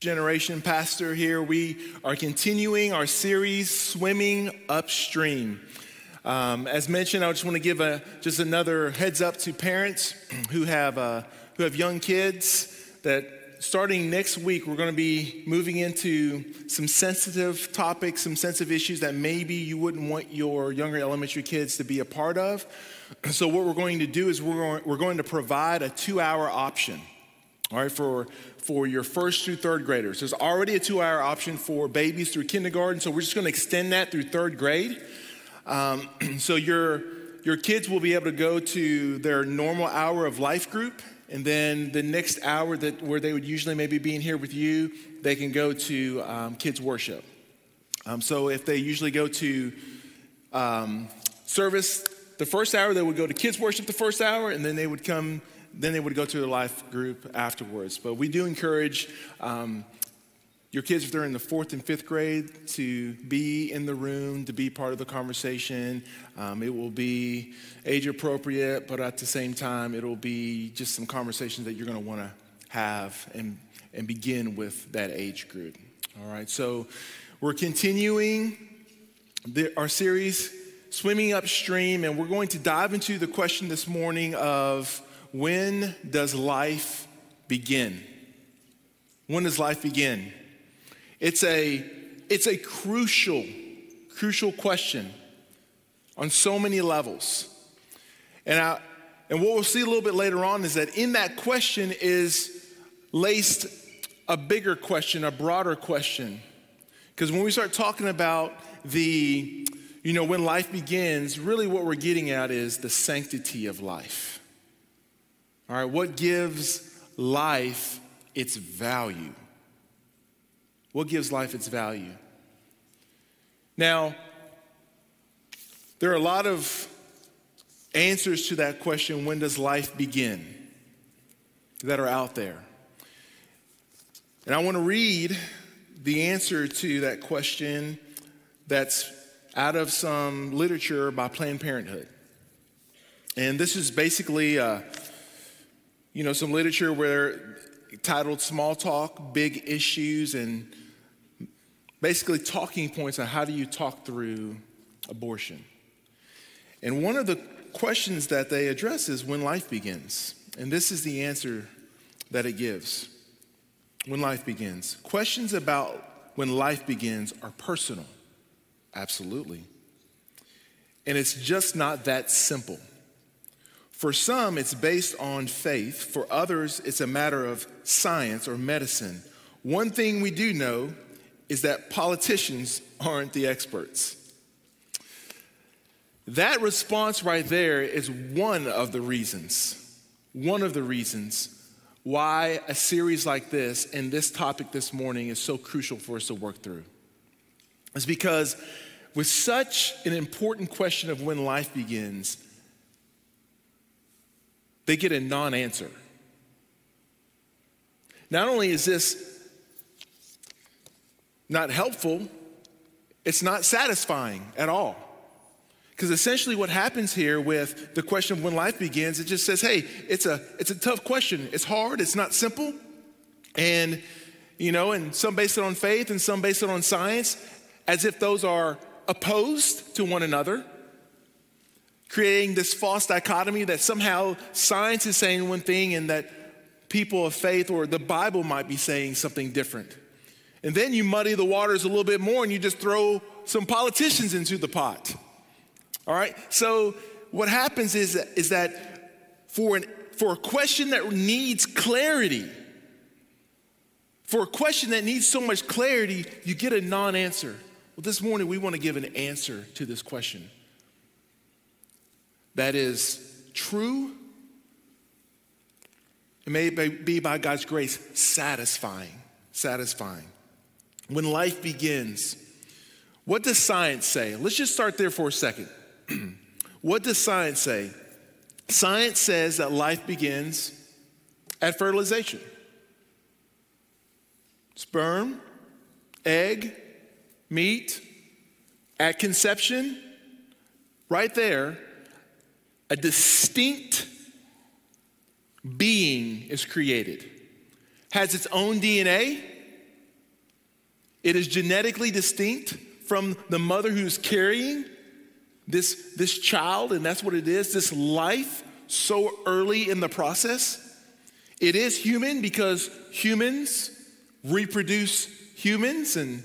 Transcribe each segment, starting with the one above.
Generation Pastor here. We are continuing our series, Swimming Upstream. Um, as mentioned, I just want to give a, just another heads up to parents who have, uh, who have young kids that starting next week, we're going to be moving into some sensitive topics, some sensitive issues that maybe you wouldn't want your younger elementary kids to be a part of. So, what we're going to do is we're going, we're going to provide a two hour option all right, for, for your first through third graders. There's already a two hour option for babies through kindergarten, so we're just gonna extend that through third grade. Um, so your, your kids will be able to go to their normal hour of life group, and then the next hour that where they would usually maybe be in here with you, they can go to um, kids worship. Um, so if they usually go to um, service the first hour, they would go to kids worship the first hour, and then they would come then they would go to a life group afterwards. But we do encourage um, your kids, if they're in the fourth and fifth grade, to be in the room, to be part of the conversation. Um, it will be age appropriate, but at the same time, it will be just some conversations that you're going to want to have and, and begin with that age group. All right, so we're continuing the, our series, Swimming Upstream, and we're going to dive into the question this morning of when does life begin? When does life begin? It's a, it's a crucial, crucial question on so many levels. And, I, and what we'll see a little bit later on is that in that question is laced a bigger question, a broader question. Because when we start talking about the, you know, when life begins, really what we're getting at is the sanctity of life. All right, what gives life its value? What gives life its value? Now, there are a lot of answers to that question when does life begin that are out there. And I want to read the answer to that question that's out of some literature by Planned Parenthood. And this is basically a, you know, some literature where titled Small Talk, Big Issues, and basically talking points on how do you talk through abortion. And one of the questions that they address is when life begins. And this is the answer that it gives when life begins. Questions about when life begins are personal, absolutely. And it's just not that simple. For some, it's based on faith. For others, it's a matter of science or medicine. One thing we do know is that politicians aren't the experts. That response right there is one of the reasons, one of the reasons why a series like this and this topic this morning is so crucial for us to work through. Is because with such an important question of when life begins, they get a non answer. Not only is this not helpful, it's not satisfying at all. Because essentially, what happens here with the question of when life begins, it just says, hey, it's a, it's a tough question. It's hard, it's not simple. And, you know, and some base it on faith and some base it on science, as if those are opposed to one another creating this false dichotomy that somehow science is saying one thing and that people of faith or the Bible might be saying something different. And then you muddy the waters a little bit more and you just throw some politicians into the pot. All right? So what happens is, is that for, an, for a question that needs clarity, for a question that needs so much clarity, you get a non answer. Well, this morning we want to give an answer to this question that is true it may be by God's grace satisfying. Satisfying. When life begins, what does science say? Let's just start there for a second. what does science say? Science says that life begins at fertilization. Sperm, egg, meet, at conception, right there, a distinct being is created, has its own DNA, It is genetically distinct from the mother who's carrying this, this child, and that's what it is this life so early in the process. It is human because humans reproduce humans, and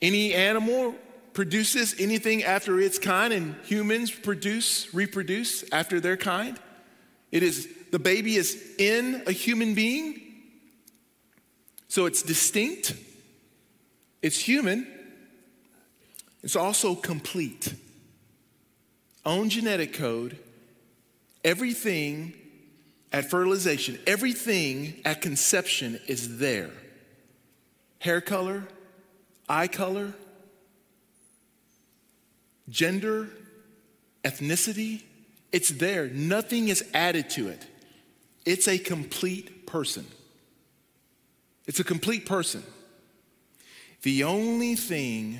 any animal produces anything after its kind, and humans produce, reproduce after their kind. It is the baby is in a human being, so it's distinct, it's human, it's also complete. Own genetic code, everything at fertilization, everything at conception is there hair color, eye color, gender, ethnicity, it's there. Nothing is added to it. It's a complete person. It's a complete person. The only thing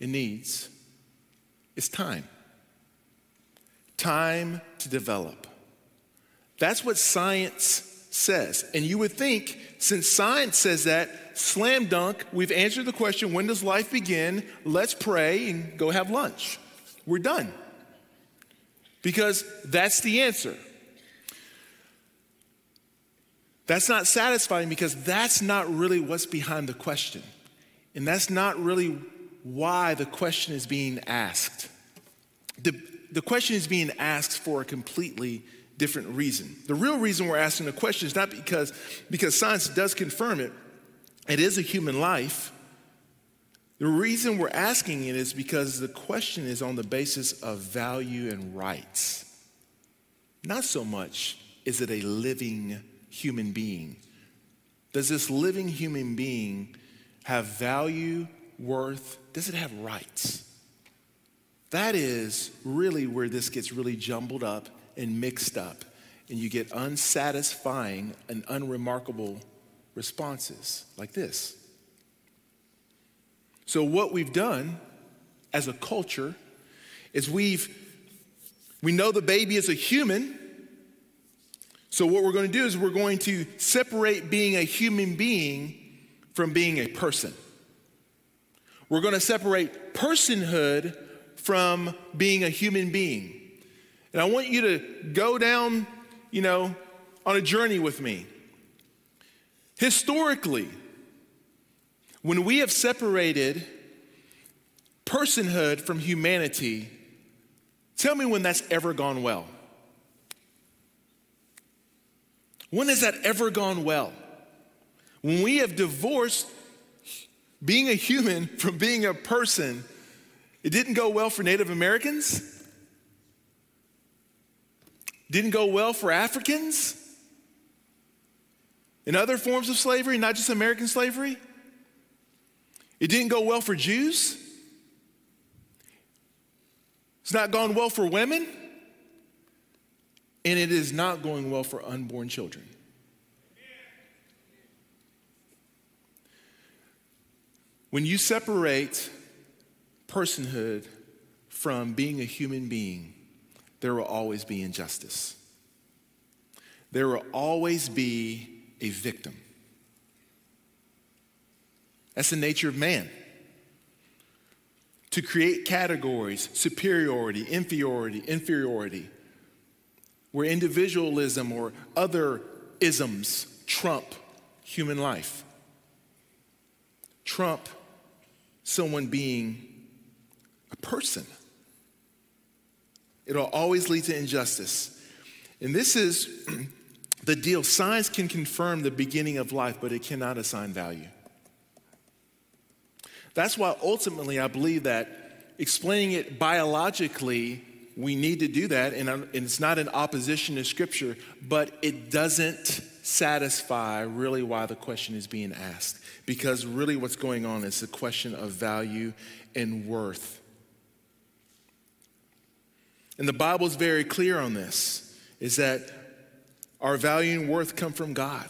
it needs is time. Time to develop. That's what science says. And you would think, since science says that, slam dunk, we've answered the question when does life begin? Let's pray and go have lunch. We're done. Because that's the answer. That's not satisfying because that's not really what's behind the question. And that's not really why the question is being asked. The, the question is being asked for a completely different reason. The real reason we're asking the question is not because, because science does confirm it, it is a human life. The reason we're asking it is because the question is on the basis of value and rights. Not so much is it a living human being. Does this living human being have value, worth? Does it have rights? That is really where this gets really jumbled up and mixed up, and you get unsatisfying and unremarkable responses like this. So, what we've done as a culture is we've we know the baby is a human. So, what we're going to do is we're going to separate being a human being from being a person. We're going to separate personhood from being a human being. And I want you to go down, you know, on a journey with me. Historically, when we have separated personhood from humanity, tell me when that's ever gone well. When has that ever gone well? When we have divorced being a human from being a person, it didn't go well for Native Americans. Didn't go well for Africans and other forms of slavery, not just American slavery. It didn't go well for Jews. It's not gone well for women. And it is not going well for unborn children. When you separate personhood from being a human being, there will always be injustice. There will always be a victim. That's the nature of man. To create categories, superiority, inferiority, inferiority, where individualism or other isms trump human life. Trump someone being a person. It'll always lead to injustice. And this is the deal. Science can confirm the beginning of life, but it cannot assign value. That's why ultimately I believe that explaining it biologically, we need to do that. And it's not in opposition to Scripture, but it doesn't satisfy really why the question is being asked. Because really what's going on is a question of value and worth. And the Bible is very clear on this is that our value and worth come from God.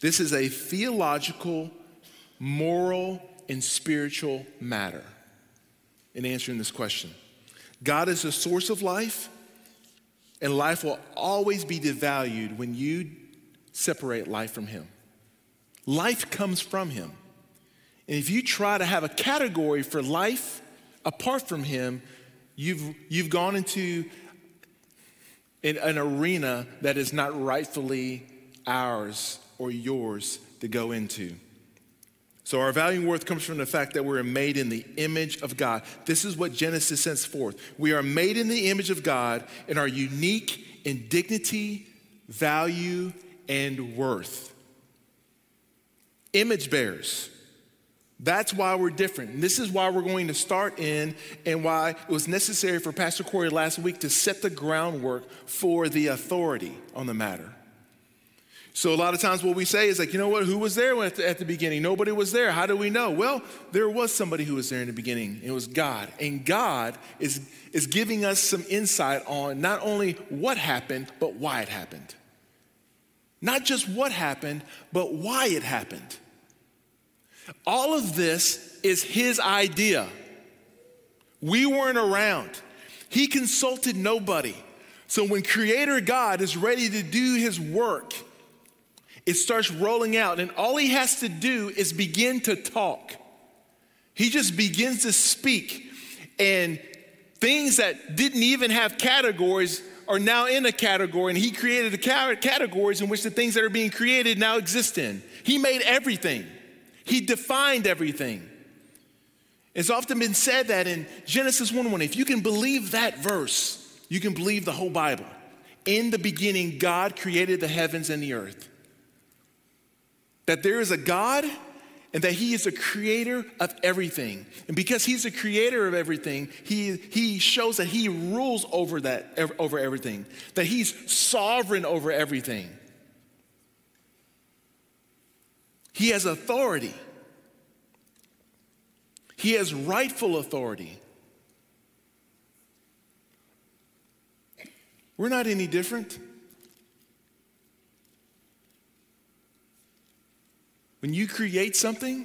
This is a theological, moral, and spiritual matter in answering this question. God is the source of life, And life will always be devalued when you separate life from Him. Life comes from Him. And if you try to have a category for life apart from Him, you've, you've gone into an, an arena that is not rightfully ours or yours to go into. So, our value and worth comes from the fact that we're made in the image of God. This is what Genesis sends forth. We are made in the image of God and are unique in dignity, value, and worth. Image bearers. That's why we're different. And this is why we're going to start in and why it was necessary for Pastor Corey last week to set the groundwork for the authority on the matter. So, a lot of times, what we say is like, you know what, who was there at the, at the beginning? Nobody was there. How do we know? Well, there was somebody who was there in the beginning. It was God. And God is, is giving us some insight on not only what happened, but why it happened. Not just what happened, but why it happened. All of this is his idea. We weren't around. He consulted nobody. So when Creator God is ready to do his work, it starts rolling out, and all he has to do is begin to talk. He just begins to speak, and things that didn't even have categories are now in a category, and he created the categories in which the things that are being created now exist in. He made everything. He defined everything. It's often been said that in Genesis 1 1, if you can believe that verse, you can believe the whole Bible. In the beginning, God created the heavens and the earth. That there is a God and that He is a creator of everything. And because He's a creator of everything, He, he shows that He rules over that, over everything, that He's sovereign over everything. He has authority. He has rightful authority. We're not any different. When you create something,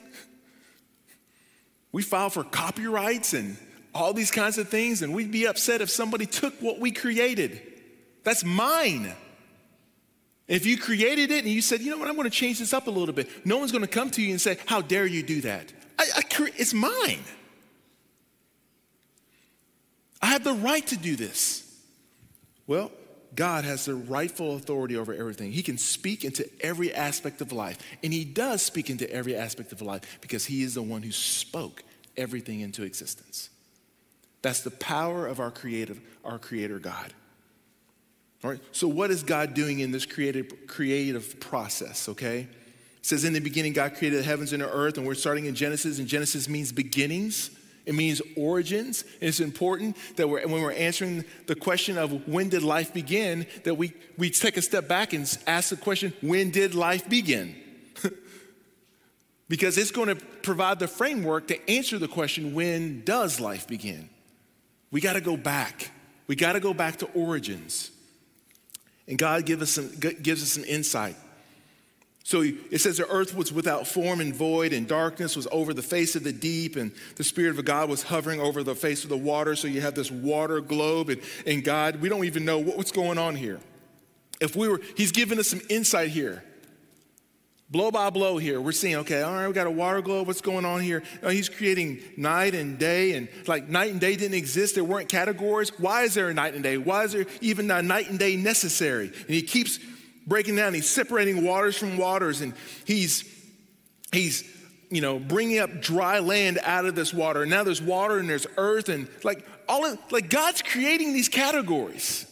we file for copyrights and all these kinds of things, and we'd be upset if somebody took what we created. That's mine. If you created it and you said, you know what, I'm going to change this up a little bit, no one's going to come to you and say, how dare you do that? I, I, it's mine. I have the right to do this. Well, God has the rightful authority over everything. He can speak into every aspect of life. And He does speak into every aspect of life because He is the one who spoke everything into existence. That's the power of our creative, our creator God. All right, so what is God doing in this creative, creative process, okay? It says, In the beginning, God created the heavens and the earth, and we're starting in Genesis, and Genesis means beginnings. It means origins. And it's important that we're, when we're answering the question of when did life begin, that we, we take a step back and ask the question, when did life begin? because it's going to provide the framework to answer the question, when does life begin? We got to go back. We got to go back to origins. And God give us some, gives us some insight. So it says the earth was without form and void, and darkness was over the face of the deep, and the Spirit of God was hovering over the face of the water. So you have this water globe, and, and God, we don't even know what, what's going on here. If we were, He's given us some insight here. Blow by blow here, we're seeing, okay, all right, we got a water globe, what's going on here? Oh, he's creating night and day, and like night and day didn't exist, there weren't categories. Why is there a night and day? Why is there even a night and day necessary? And he keeps breaking down, he's separating waters from waters, and he's, he's, you know, bringing up dry land out of this water. And now there's water and there's earth, and like all of, like God's creating these categories.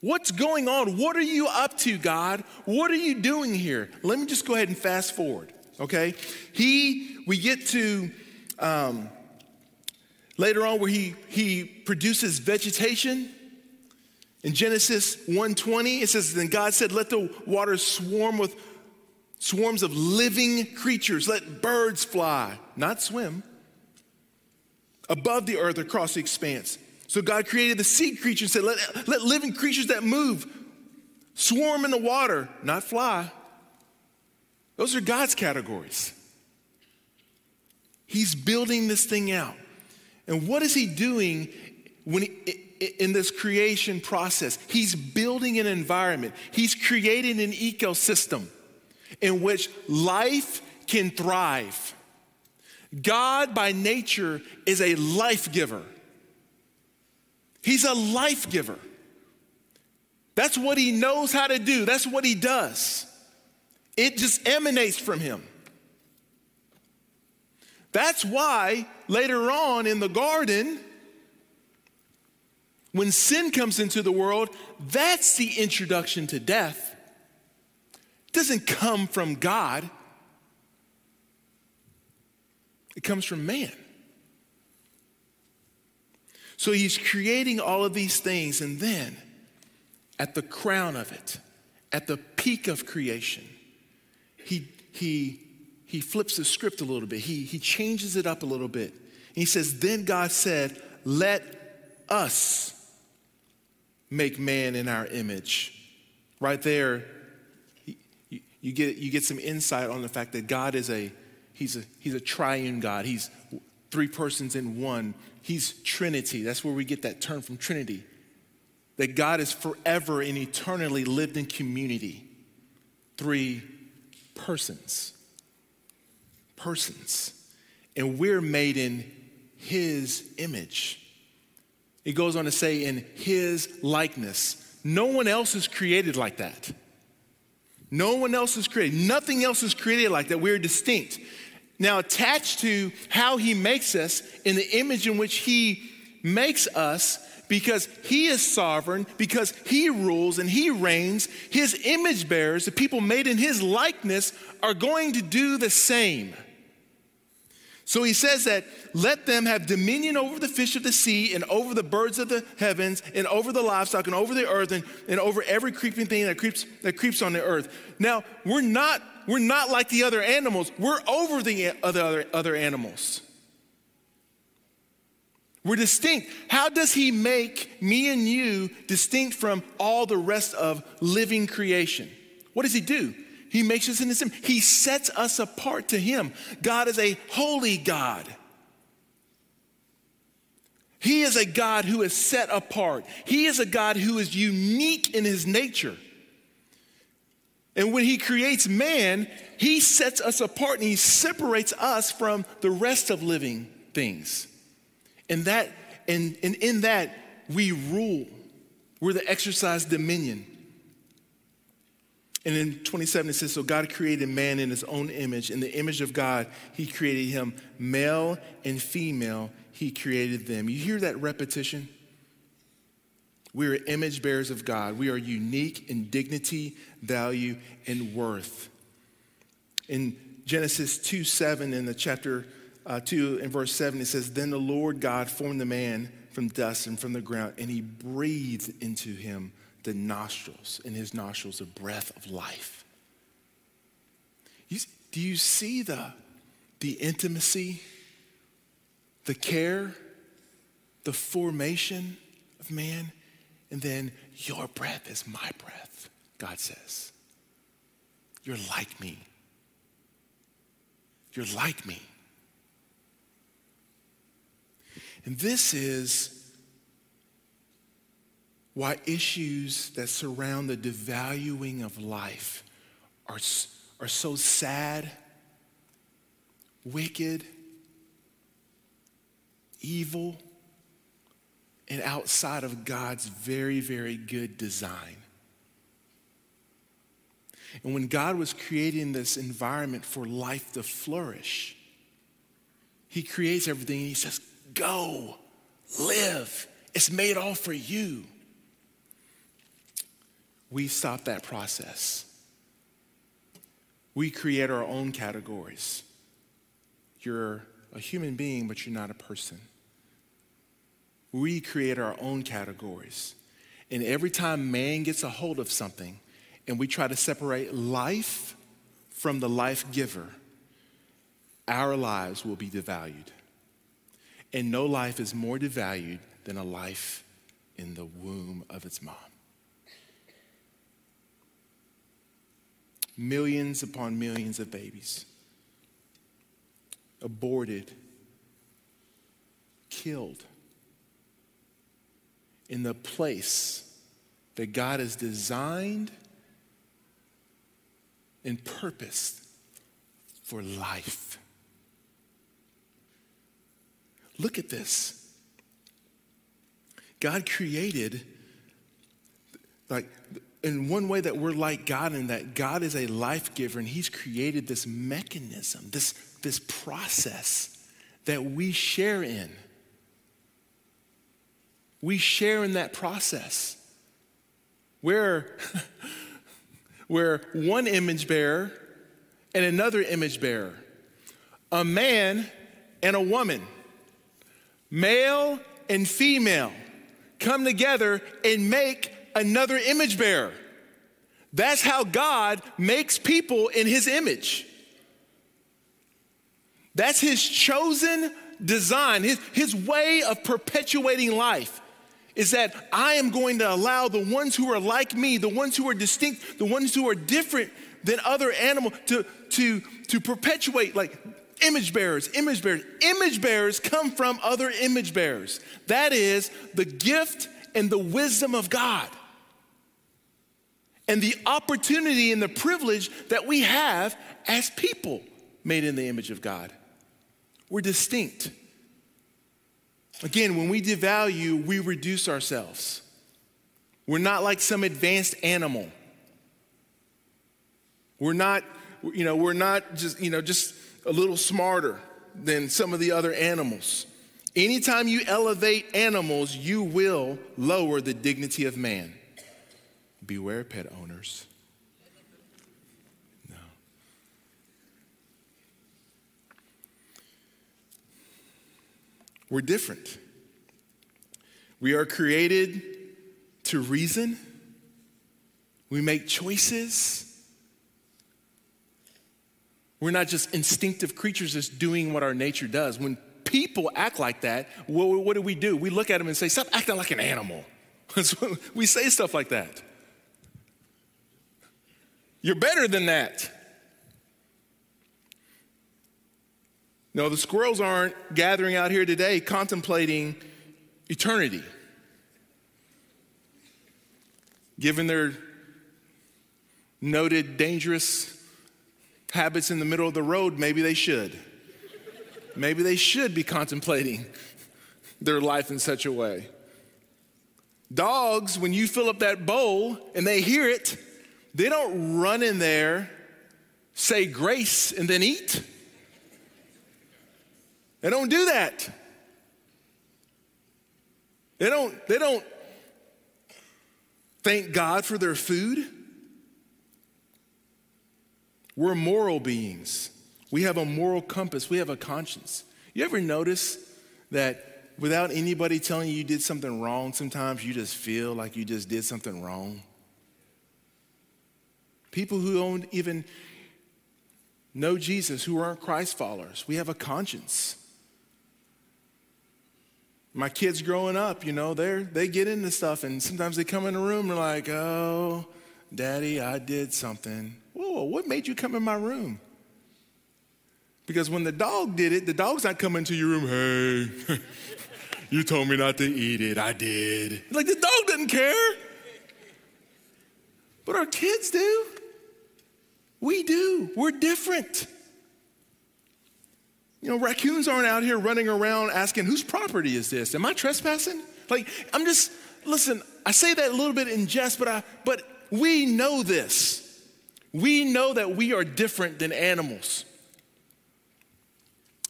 What's going on? What are you up to, God? What are you doing here? Let me just go ahead and fast forward, okay? He, we get to um, later on where he, he produces vegetation. In Genesis 1:20, it says, Then God said, Let the waters swarm with swarms of living creatures. Let birds fly, not swim, above the earth across the expanse. So God created the sea creatures and said, let, let living creatures that move swarm in the water, not fly. Those are God's categories. He's building this thing out. And what is he doing when he, in this creation process, he's building an environment, he's creating an ecosystem in which life can thrive. God, by nature, is a life giver. He's a life giver. That's what he knows how to do, that's what he does. It just emanates from him. That's why later on in the garden, when sin comes into the world, that's the introduction to death. It doesn't come from God, it comes from man. So he's creating all of these things, and then at the crown of it, at the peak of creation, he, he, he flips the script a little bit. He, he changes it up a little bit. And he says, Then God said, Let us make man in our image. Right there, you, you, get, you get some insight on the fact that God is a, he's a, he's a triune God. He's three persons in one. He's Trinity. That's where we get that term from Trinity. That God is forever and eternally lived in community. Three persons. Persons. And we're made in His image. It goes on to say, in his likeness. No one else is created like that. No one else is created. Nothing else is created like that. We're distinct. Now, attached to how he makes us in the image in which he makes us, because he is sovereign, because he rules and he reigns, his image bearers, the people made in his likeness, are going to do the same. So he says that let them have dominion over the fish of the sea and over the birds of the heavens and over the livestock and over the earth and, and over every creeping thing that creeps, that creeps on the earth. Now, we're not, we're not like the other animals. We're over the other, other animals. We're distinct. How does he make me and you distinct from all the rest of living creation? What does he do? He makes us in his image. He sets us apart to him. God is a holy God. He is a God who is set apart. He is a God who is unique in his nature. And when he creates man, he sets us apart and he separates us from the rest of living things. And that and, and in that we rule. We're the exercise dominion. And in 27, it says, So God created man in his own image. In the image of God, he created him, male and female, he created them. You hear that repetition? We are image bearers of God. We are unique in dignity, value, and worth. In Genesis 2 7, in the chapter uh, 2 and verse 7, it says, Then the Lord God formed the man from dust and from the ground, and he breathed into him the nostrils, in his nostrils, a breath of life. You, do you see the, the intimacy, the care, the formation of man? And then your breath is my breath, God says. You're like me. You're like me. And this is why issues that surround the devaluing of life are, are so sad, wicked, evil, and outside of God's very, very good design. And when God was creating this environment for life to flourish, He creates everything and He says, Go, live. It's made all for you we stop that process. We create our own categories. You're a human being, but you're not a person. We create our own categories. And every time man gets a hold of something and we try to separate life from the life giver, our lives will be devalued. And no life is more devalued than a life in the womb of its mom. millions upon millions of babies aborted, killed. in the place that God has designed and purpose for life. Look at this. God created, like, in one way that we're like God, in that God is a life giver, and He's created this mechanism, this, this process that we share in. We share in that process. Where, where one image bearer and another image bearer, a man and a woman, male and female, come together and make another image bearer. That's how God makes people in his image. That's his chosen design, his, his way of perpetuating life is that I am going to allow the ones who are like me, the ones who are distinct, the ones who are different than other animals to, to, to perpetuate like image bearers, image bearers. Image bearers come from other image bearers. That is the gift and the wisdom of God. And the opportunity and the privilege that we have as people made in the image of God. We're distinct. Again, when we devalue, we reduce ourselves. We're not like some advanced animal. We're not, you know, we're not just, you know, just a little smarter than some of the other animals. Anytime you elevate animals, you will lower the dignity of man. Beware, pet owners. We're different. We are created to reason, we make choices. We're not just instinctive creatures just doing what our nature does. When people act like that, what, what do we do? We look at them and say, Stop acting like an animal. we say stuff like that. You're better than that. No, the squirrels aren't gathering out here today contemplating eternity. Given their noted dangerous habits in the middle of the road, maybe they should. Maybe they should be contemplating their life in such a way. Dogs, when you fill up that bowl and they hear it, they don't run in there, say grace, and then eat. They don't do that. They don't, they don't thank God for their food. We're moral beings. We have a moral compass, we have a conscience. You ever notice that without anybody telling you you did something wrong, sometimes you just feel like you just did something wrong? People who don't even know Jesus, who aren't Christ followers, we have a conscience. My kids growing up, you know, they they get into stuff and sometimes they come in the room and like, oh, daddy, I did something. Whoa, what made you come in my room? Because when the dog did it, the dog's not coming to your room, hey, you told me not to eat it, I did. Like the dog doesn't care. But our kids do. We do. We're different. You know, raccoons aren't out here running around asking, whose property is this? Am I trespassing? Like, I'm just, listen, I say that a little bit in jest, but I but we know this. We know that we are different than animals.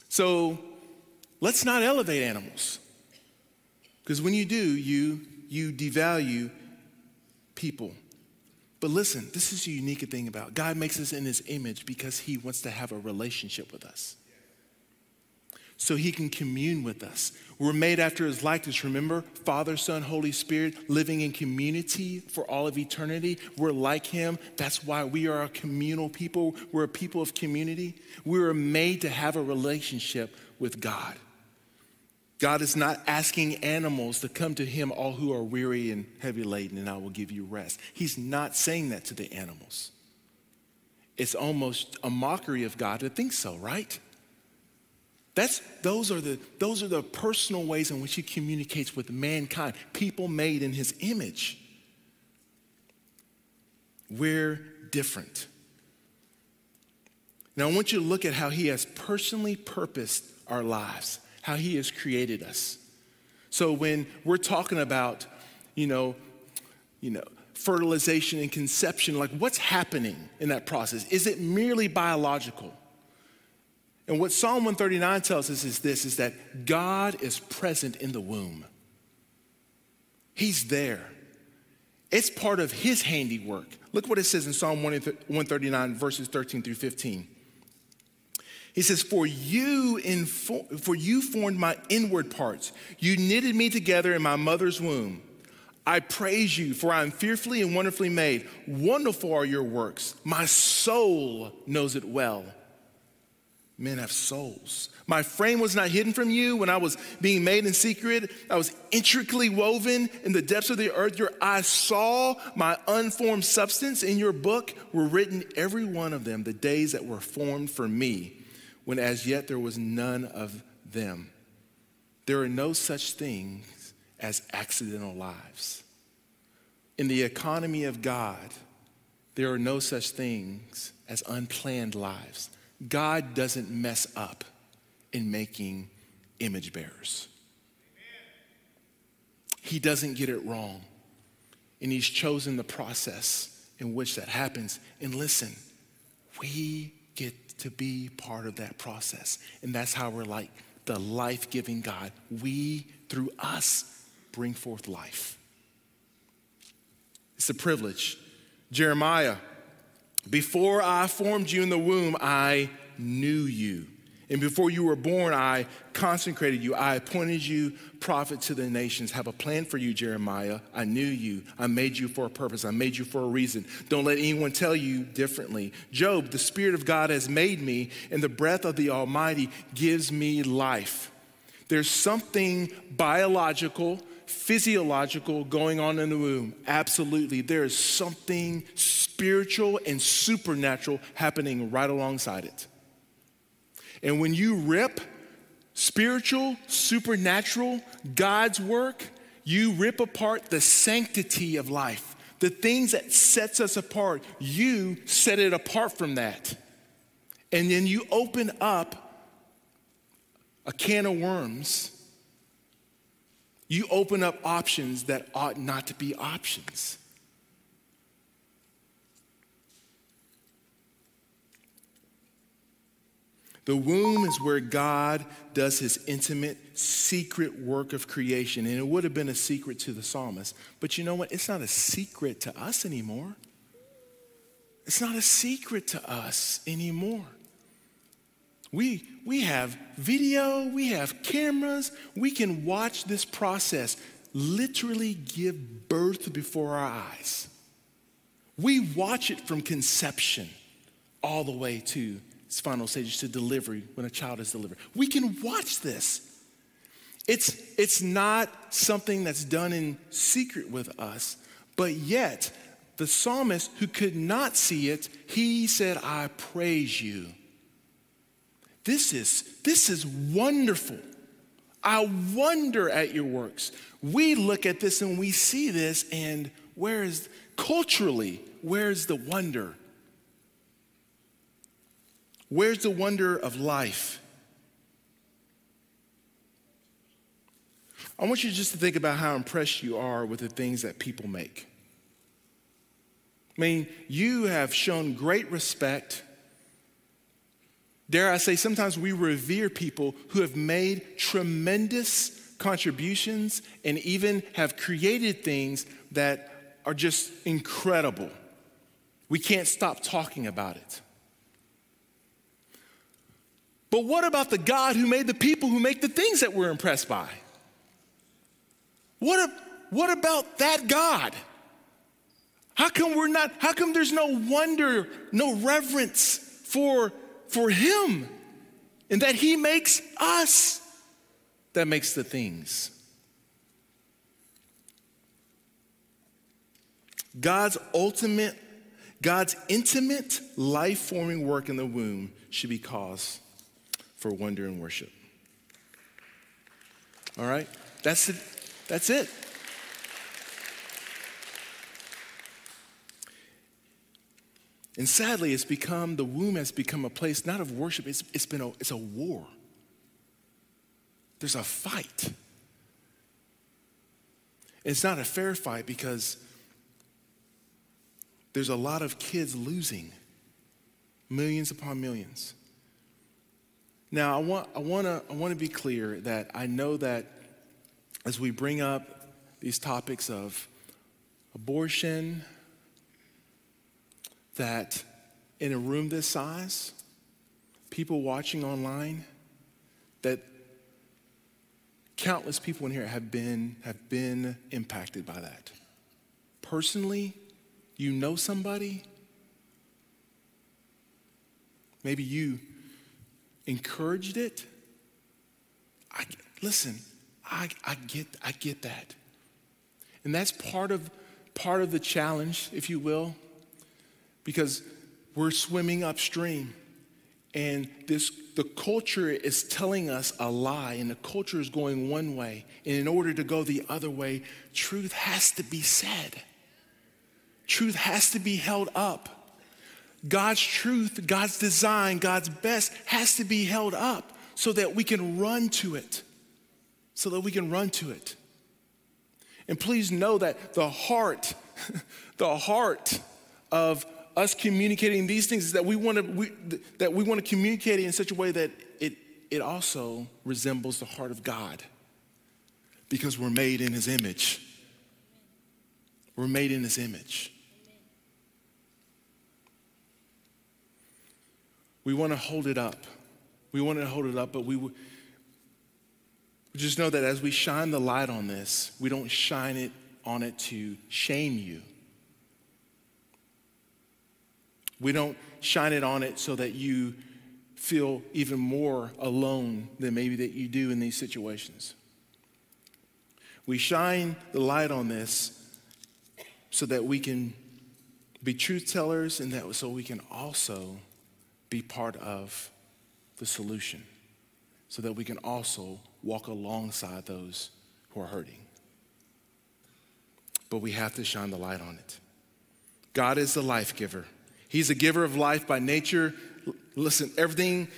So let's not elevate animals. Because when you do, you you devalue people. But listen, this is a unique thing about God makes us in his image because he wants to have a relationship with us. So he can commune with us. We're made after his likeness, remember? Father, Son, Holy Spirit, living in community for all of eternity. We're like him. That's why we are a communal people. We're a people of community. We were made to have a relationship with God. God is not asking animals to come to him, all who are weary and heavy laden, and I will give you rest. He's not saying that to the animals. It's almost a mockery of God to think so, right? That's, those, are the, those are the personal ways in which he communicates with mankind, people made in his image. We're different. Now, I want you to look at how he has personally purposed our lives, how he has created us. So, when we're talking about, you know, you know, fertilization and conception, like what's happening in that process? Is it merely biological? And what Psalm 139 tells us is this is that God is present in the womb. He's there. It's part of his handiwork. Look what it says in Psalm 139, verses 13 through 15. He says, For you, info- for you formed my inward parts. You knitted me together in my mother's womb. I praise you, for I am fearfully and wonderfully made. Wonderful are your works. My soul knows it well men have souls. My frame was not hidden from you when I was being made in secret. I was intricately woven in the depths of the earth. Your eyes saw my unformed substance. In your book were written, every one of them, the days that were formed for me, when as yet there was none of them. There are no such things as accidental lives. In the economy of God, there are no such things as unplanned lives. God doesn't mess up in making image bearers. He doesn't get it wrong. And He's chosen the process in which that happens. And listen, we get to be part of that process. And that's how we're like the life giving God. We, through us, bring forth life. It's a privilege. Jeremiah before I formed you in the womb, I knew you. And before you were born, I consecrated you. I appointed you prophet to the nations. Have a plan for you, Jeremiah. I knew you. I made you for a purpose. I made you for a reason. Don't let anyone tell you differently. Job, the Spirit of God has made me, and the breath of the Almighty gives me life. There's something biological physiological going on in the womb. Absolutely. There is something spiritual and supernatural happening right alongside it. And when you rip spiritual, supernatural, God's work, you rip apart the sanctity of life. The things that sets us apart, you set it apart from that. And then you open up a can of worms you open up options that ought not to be options. The womb is where God does his intimate, secret work of creation. And it would have been a secret to the psalmist. But you know what? It's not a secret to us anymore. It's not a secret to us anymore. We, we have video, we have cameras, we can watch this process literally give birth before our eyes. We watch it from conception all the way to its final stages to delivery when a child is delivered. We can watch this. It's, it's not something that's done in secret with us, but yet the psalmist who could not see it, he said, I praise you. This is, this is wonderful. I wonder at your works. We look at this and we see this, and where is, culturally, where's the wonder? Where's the wonder of life? I want you just to think about how impressed you are with the things that people make. I mean, you have shown great respect Dare I say, sometimes we revere people who have made tremendous contributions and even have created things that are just incredible. We can't stop talking about it. But what about the God who made the people who make the things that we're impressed by? What, what about that God? How come we're not, how come there's no wonder, no reverence for for Him and that He makes us that makes the things. God's ultimate, God's intimate life forming work in the womb should be cause for wonder and worship. All right? That's it. That's it. And sadly, it's become, the womb has become a place not of worship, it's, it's been a, it's a war. There's a fight. It's not a fair fight because there's a lot of kids losing, millions upon millions. Now, I want, I want to I want to be clear that I know that as we bring up these topics of abortion, that in a room this size, people watching online, that countless people in here have been, have been impacted by that. Personally, you know somebody, maybe you encouraged it. I, listen, I, I, get, I get that. And that's part of, part of the challenge, if you will, because we're swimming upstream. And this, the culture is telling us a lie, and the culture is going one way. And in order to go the other way, truth has to be said. Truth has to be held up. God's truth, God's design, God's best has to be held up so that we can run to it. So that we can run to it. And please know that the heart, the heart of us communicating these things is that we want to we, that we want to communicate it in such a way that it it also resembles the heart of God because we're made in his image. We're made in his image. We want to hold it up. We want to hold it up, but we we just know that as we shine the light on this, we don't shine it on it to shame you. We don't shine it on it so that you feel even more alone than maybe that you do in these situations. We shine the light on this so that we can be truth tellers and that so we can also be part of the solution so that we can also walk alongside those who are hurting. But we have to shine the light on it. God is the life giver. He's a giver of life by nature. Listen, everything,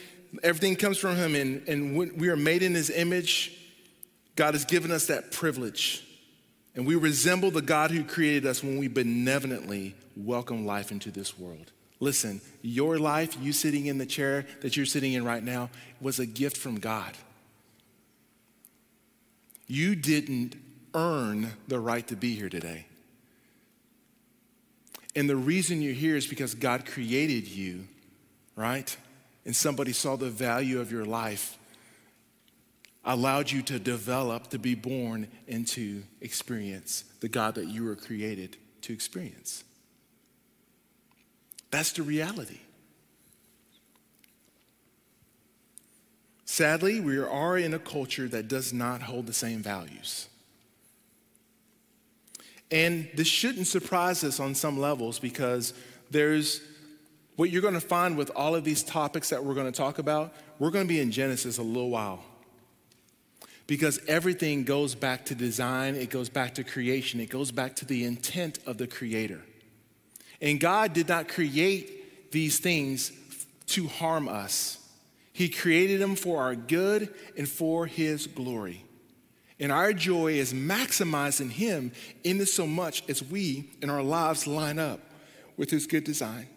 everything comes from him, and, and we are made in his image. God has given us that privilege. And we resemble the God who created us when we benevolently welcome life into this world. Listen, your life, you sitting in the chair that you're sitting in right now, was a gift from God. You didn't earn the right to be here today. And the reason you're here is because God created you, right? And somebody saw the value of your life, allowed you to develop, to be born into experience the God that you were created to experience. That's the reality. Sadly, we are in a culture that does not hold the same values. And this shouldn't surprise us on some levels because there's what you're going to find with all of these topics that we're going to talk about. We're going to be in Genesis a little while because everything goes back to design, it goes back to creation, it goes back to the intent of the Creator. And God did not create these things to harm us, He created them for our good and for His glory. And our joy is maximized in Him in this so much as we in our lives line up with His good design.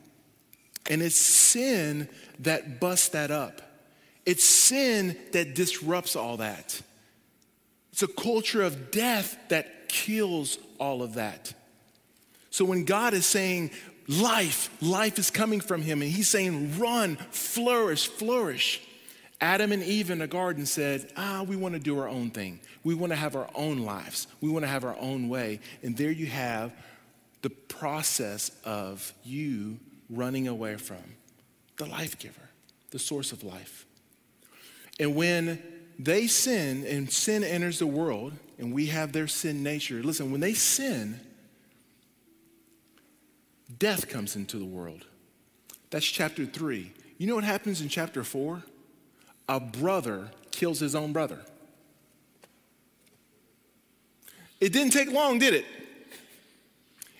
And it's sin that busts that up. It's sin that disrupts all that. It's a culture of death that kills all of that. So when God is saying life, life is coming from Him, and He's saying run, flourish, flourish. Adam and Eve in the garden said, ah, we want to do our own thing. We want to have our own lives. We want to have our own way. And there you have the process of you running away from the life giver, the source of life. And when they sin and sin enters the world, and we have their sin nature, listen, when they sin, death comes into the world. That's chapter three. You know what happens in chapter four? A brother kills his own brother. It didn't take long, did it?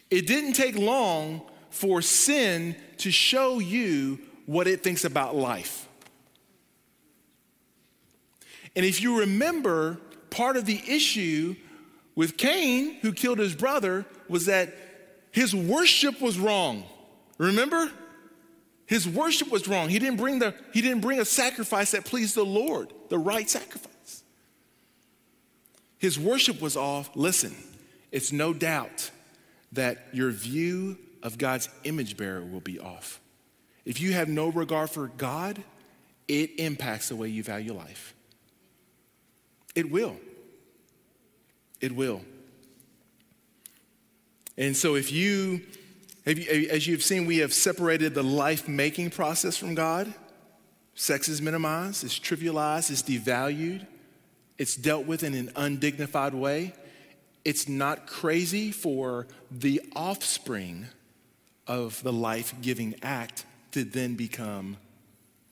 It didn't take long for sin to show you what it thinks about life. And if you remember, part of the issue with Cain, who killed his brother, was that his worship was wrong. Remember? His worship was wrong. He didn't bring the he didn't bring a sacrifice that pleased the Lord, the right sacrifice. His worship was off. Listen, it's no doubt that your view of God's image bearer will be off. If you have no regard for God, it impacts the way you value life. It will. It will. And so, if you, as you've seen, we have separated the life making process from God. Sex is minimized, it's trivialized, it's devalued, it's dealt with in an undignified way. It's not crazy for the offspring of the life giving act to then become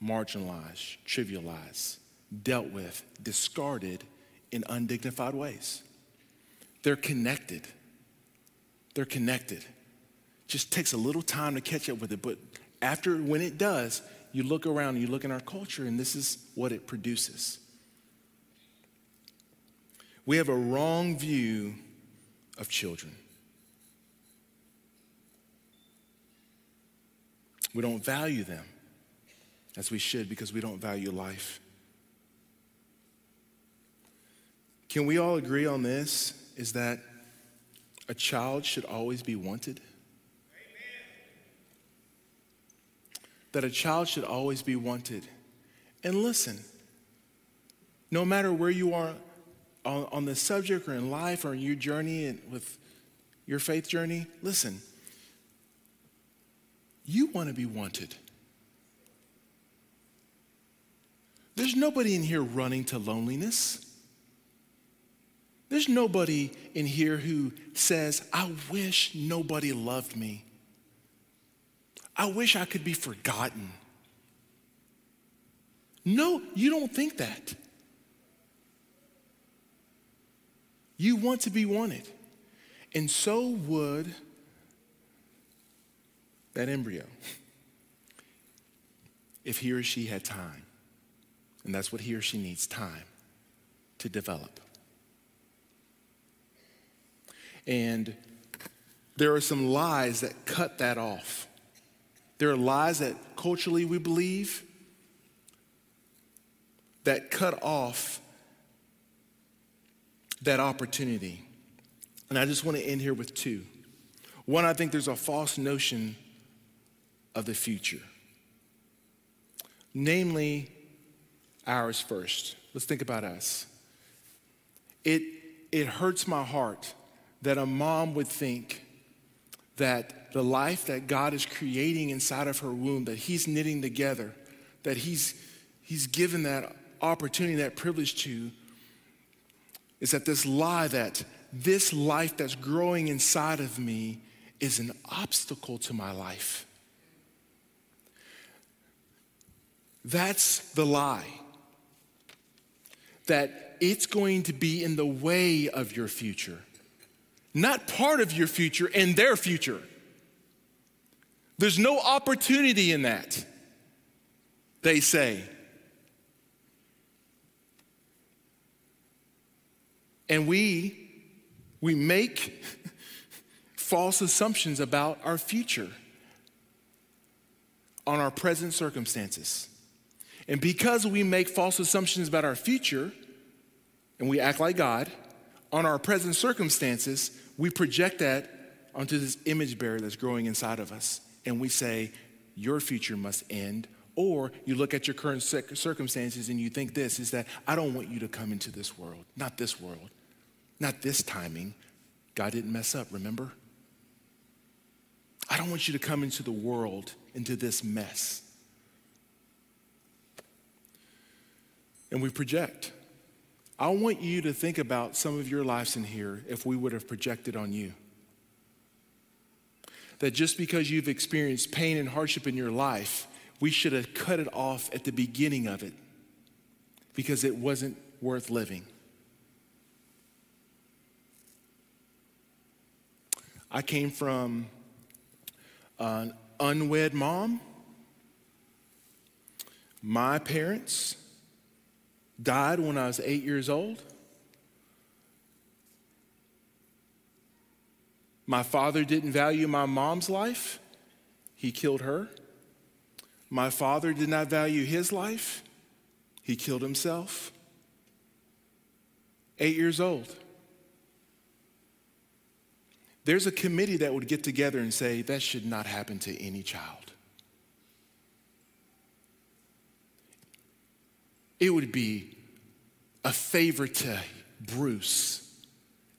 marginalized, trivialized, dealt with, discarded in undignified ways. They're connected. They're connected. Just takes a little time to catch up with it, but after, when it does, you look around you look in our culture, and this is what it produces. We have a wrong view of children. We don't value them as we should because we don't value life. Can we all agree on this? Is that a child should always be wanted? That a child should always be wanted. And listen, no matter where you are on, on the subject or in life or in your journey and with your faith journey, listen, you want to be wanted. There's nobody in here running to loneliness. There's nobody in here who says, I wish nobody loved me. I wish I could be forgotten. No, you don't think that. You want to be wanted. And so would that embryo if he or she had time. And that's what he or she needs time to develop. And there are some lies that cut that off. There are lies that culturally we believe that cut off that opportunity. And I just want to end here with two. One, I think there's a false notion of the future, namely ours first. Let's think about us. It, it hurts my heart that a mom would think that the life that God is creating inside of her womb, that He's knitting together, that He's, he's given that opportunity, that privilege to, is that this lie that this life that's growing inside of me is an obstacle to my life. That's the lie. That it's going to be in the way of your future, not part of your future and their future. There's no opportunity in that, they say. And we, we make false assumptions about our future on our present circumstances. And because we make false assumptions about our future and we act like God, on our present circumstances, we project that onto this image bearer that's growing inside of us. And we say, Your future must end. Or you look at your current circumstances and you think this is that I don't want you to come into this world, not this world, not this timing. God didn't mess up, remember? I don't want you to come into the world, into this mess. and we project. I want you to think about some of your lives in here if we would have projected on you. That just because you've experienced pain and hardship in your life, we should have cut it off at the beginning of it because it wasn't worth living. I came from an unwed mom. My parents died when I was eight years old. My father didn't value my mom's life, he killed her. My father did not value his life, he killed himself. Eight years old. There's a committee that would get together and say that should not happen to any child. It would be a favor to Bruce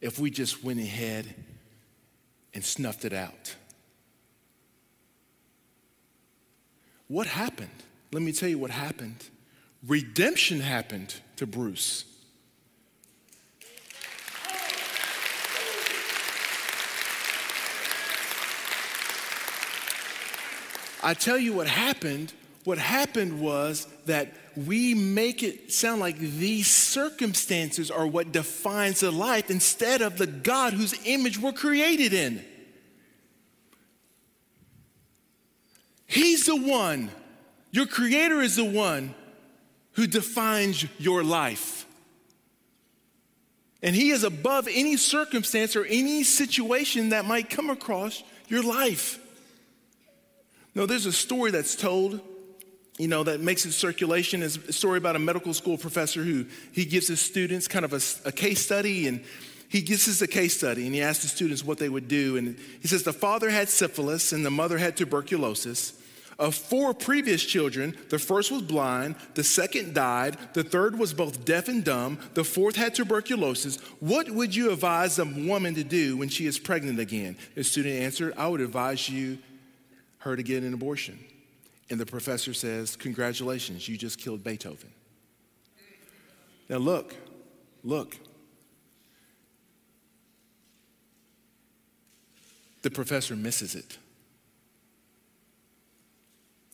if we just went ahead and snuffed it out. What happened? Let me tell you what happened. Redemption happened to Bruce. I tell you what happened. What happened was that we make it sound like these circumstances are what defines the life instead of the God whose image we're created in. He's the one, your creator is the one who defines your life. And he is above any circumstance or any situation that might come across your life. No, there's a story that's told, you know, that makes it circulation. It's a story about a medical school professor who he gives his students kind of a, a case study and he gives us a case study and he asks the students what they would do. And he says the father had syphilis and the mother had tuberculosis. Of four previous children, the first was blind, the second died, the third was both deaf and dumb, the fourth had tuberculosis. What would you advise a woman to do when she is pregnant again? The student answered, I would advise you her to get an abortion. And the professor says, Congratulations, you just killed Beethoven. Now, look, look. The professor misses it.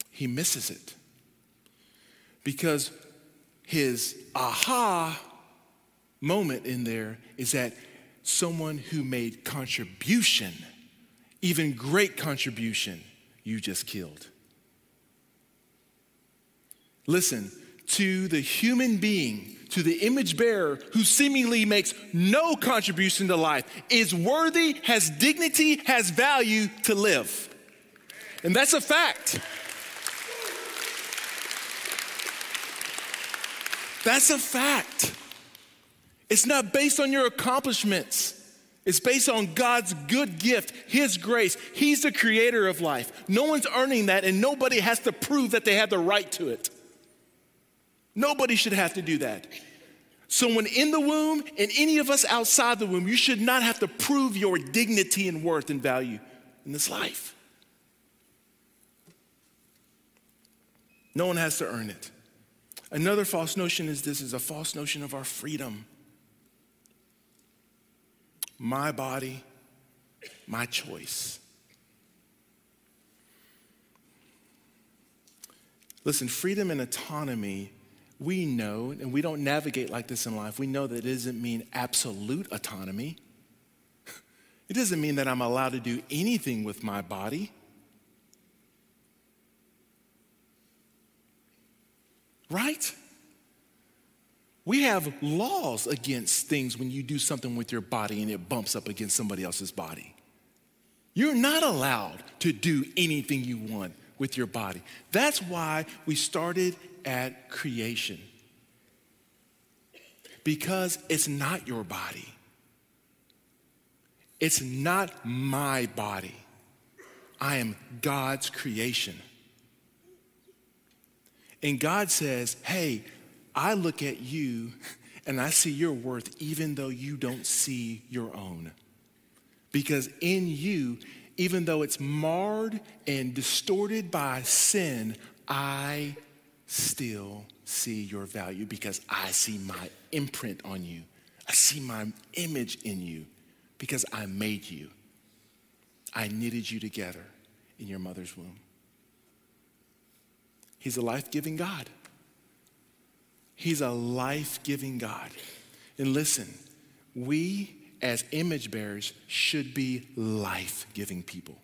He misses it because his aha moment in there is that someone who made contribution, even great contribution, you just killed. Listen, to the human being, to the image bearer who seemingly makes no contribution to life, is worthy, has dignity, has value to live. And that's a fact. That's a fact. It's not based on your accomplishments. It's based on God's good gift, His grace. He's the creator of life. No one's earning that, and nobody has to prove that they have the right to it. Nobody should have to do that. So, when in the womb and any of us outside the womb, you should not have to prove your dignity and worth and value in this life. No one has to earn it. Another false notion is this is a false notion of our freedom my body, my choice. Listen, freedom and autonomy, we know, and we don't navigate like this in life. We know that it doesn't mean absolute autonomy. It doesn't mean that I'm allowed to do anything with my body. Right? We have laws against things when you do something with your body and it bumps up against somebody else's body. You're not allowed to do anything you want with your body. That's why we started at creation. Because it's not your body. It's not my body. I am God's creation. And God says, hey, I look at you and I see your worth even though you don't see your own. Because in you, even though it's marred and distorted by sin, I still see your value because I see my imprint on you. I see my image in you because I made you. I knitted you together in your mother's womb. He's a life giving God. He's a life giving God. And listen, we as image bearers should be life giving people.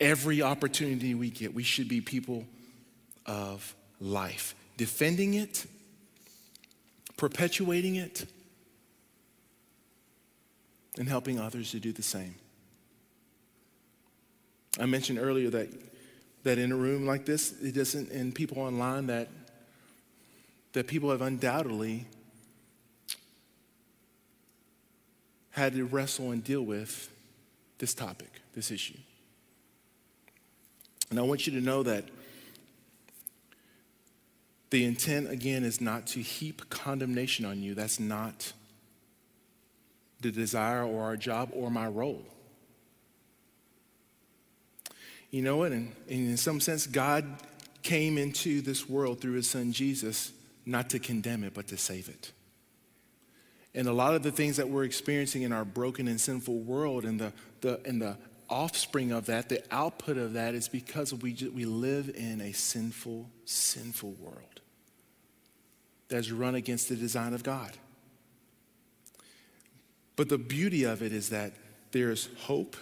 Every opportunity we get, we should be people of life, defending it, perpetuating it, and helping others to do the same. I mentioned earlier that, that in a room like this, it doesn't, and people online, that, that people have undoubtedly had to wrestle and deal with this topic, this issue. And I want you to know that the intent, again, is not to heap condemnation on you. That's not the desire or our job or my role. You know what? And, in some sense, God came into this world through his son Jesus not to condemn it, but to save it. And a lot of the things that we're experiencing in our broken and sinful world and the, the, and the offspring of that, the output of that is because we, we live in a sinful, sinful world that's run against the design of God. But the beauty of it is that there is hope,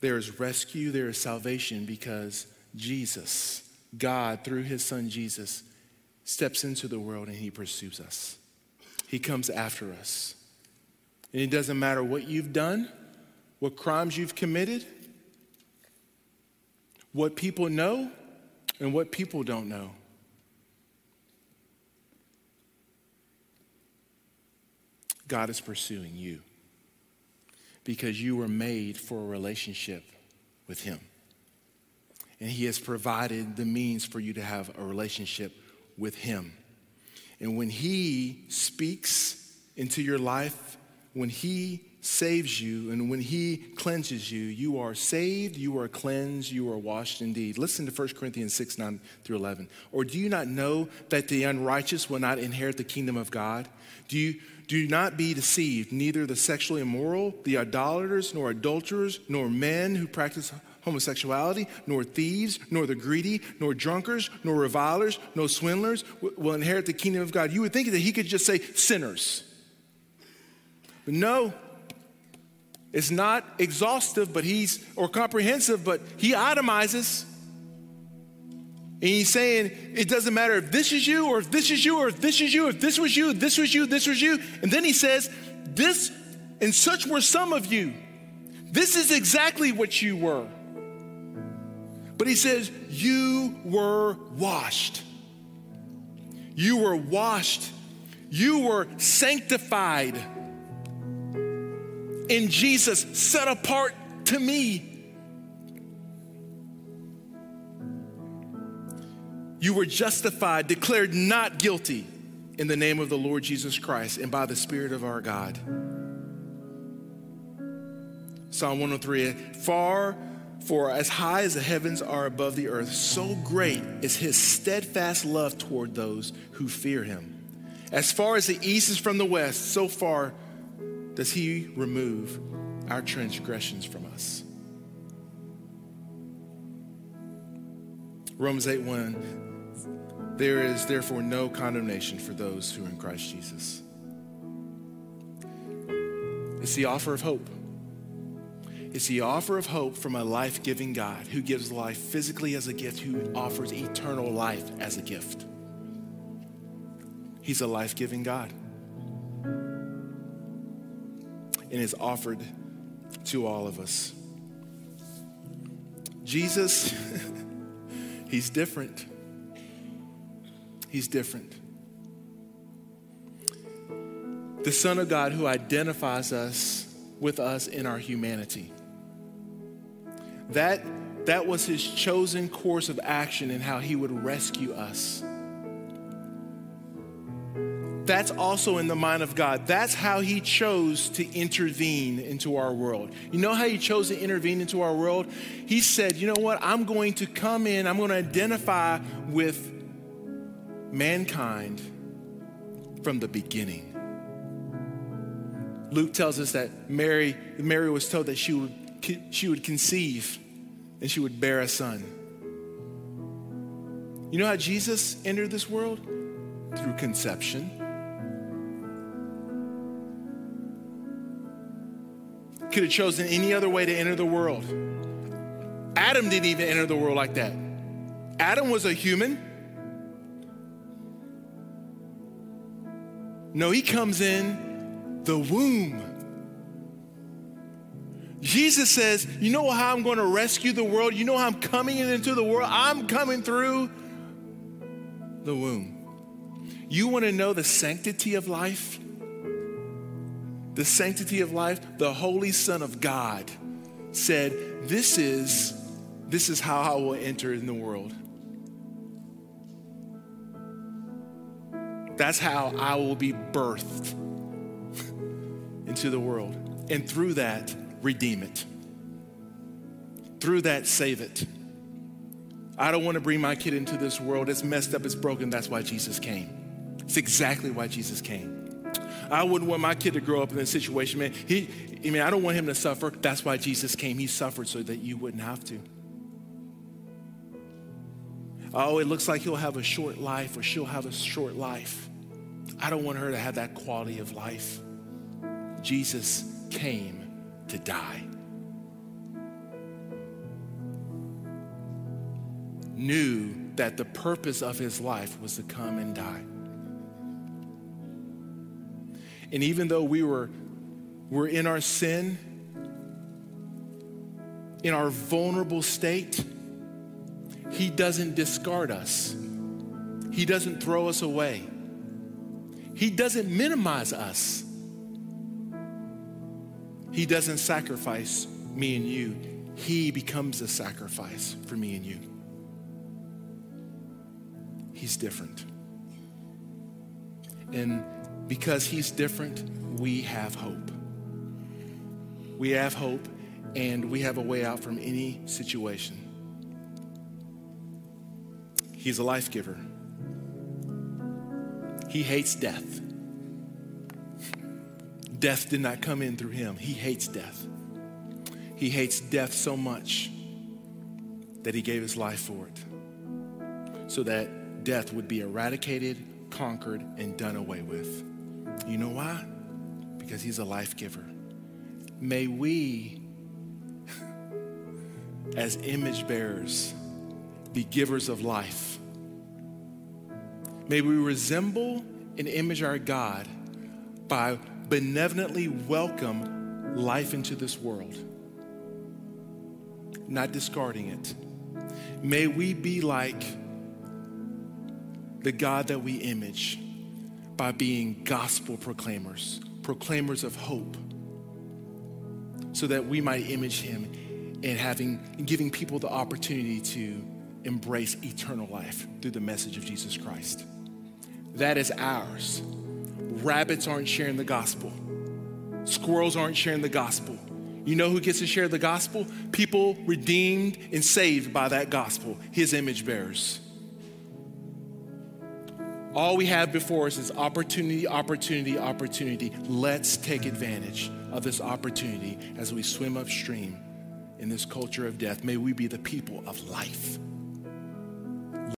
there is rescue, there is salvation because Jesus, God, through his son Jesus, steps into the world and he pursues us. He comes after us. And it doesn't matter what you've done, what crimes you've committed, what people know, and what people don't know. God is pursuing you because you were made for a relationship with Him. And He has provided the means for you to have a relationship with Him. And when He speaks into your life, when He saves you, and when He cleanses you, you are saved, you are cleansed, you are washed indeed. Listen to 1 Corinthians 6 9 through 11. Or do you not know that the unrighteous will not inherit the kingdom of God? Do you do not be deceived, neither the sexually immoral, the idolaters, nor adulterers, nor men who practice homosexuality, nor thieves, nor the greedy, nor drunkards, nor revilers, nor swindlers will inherit the kingdom of God. You would think that he could just say sinners. But no, it's not exhaustive, but he's, or comprehensive, but he itemizes. And he's saying, it doesn't matter if this is you, or if this is you, or if this is you, if this was you, this was you, this was you. And then he says, this, and such were some of you. This is exactly what you were. But he says, You were washed. You were washed. You were sanctified in Jesus, set apart to me. You were justified, declared not guilty in the name of the Lord Jesus Christ and by the Spirit of our God. Psalm 103 Far for as high as the heavens are above the earth, so great is his steadfast love toward those who fear him. As far as the east is from the west, so far does he remove our transgressions from us. Romans 8 1 There is therefore no condemnation for those who are in Christ Jesus. It's the offer of hope. It's the offer of hope from a life giving God who gives life physically as a gift, who offers eternal life as a gift. He's a life giving God and is offered to all of us. Jesus, he's different. He's different. The Son of God who identifies us with us in our humanity. That, that was his chosen course of action in how he would rescue us. That's also in the mind of God. That's how he chose to intervene into our world. You know how he chose to intervene into our world? He said, You know what? I'm going to come in, I'm going to identify with mankind from the beginning. Luke tells us that Mary, Mary was told that she would, she would conceive and she would bear a son. You know how Jesus entered this world? Through conception. could have chosen any other way to enter the world. Adam didn't even enter the world like that. Adam was a human. No, he comes in the womb. Jesus says, You know how I'm going to rescue the world? You know how I'm coming into the world? I'm coming through the womb. You want to know the sanctity of life? The sanctity of life? The Holy Son of God said, This is, this is how I will enter in the world. That's how I will be birthed into the world. And through that, redeem it. Through that, save it. I don't want to bring my kid into this world. It's messed up, it's broken. That's why Jesus came. It's exactly why Jesus came. I wouldn't want my kid to grow up in this situation, man. He, I mean, I don't want him to suffer. That's why Jesus came. He suffered so that you wouldn't have to. Oh, it looks like he'll have a short life or she'll have a short life. I don't want her to have that quality of life. Jesus came to die. Knew that the purpose of his life was to come and die. And even though we were, were in our sin, in our vulnerable state, he doesn't discard us. He doesn't throw us away. He doesn't minimize us. He doesn't sacrifice me and you, He becomes a sacrifice for me and you. He's different. And because He's different, we have hope. We have hope and we have a way out from any situation. He's a life giver. He hates death. Death did not come in through him. He hates death. He hates death so much that he gave his life for it so that death would be eradicated, conquered, and done away with. You know why? Because he's a life giver. May we, as image bearers, be givers of life. May we resemble and image our God by benevolently welcome life into this world, not discarding it. May we be like the God that we image by being gospel proclaimers, proclaimers of hope, so that we might image him and having giving people the opportunity to embrace eternal life through the message of Jesus Christ. That is ours. Rabbits aren't sharing the gospel. Squirrels aren't sharing the gospel. You know who gets to share the gospel? People redeemed and saved by that gospel, his image bearers. All we have before us is opportunity, opportunity, opportunity. Let's take advantage of this opportunity as we swim upstream in this culture of death. May we be the people of life.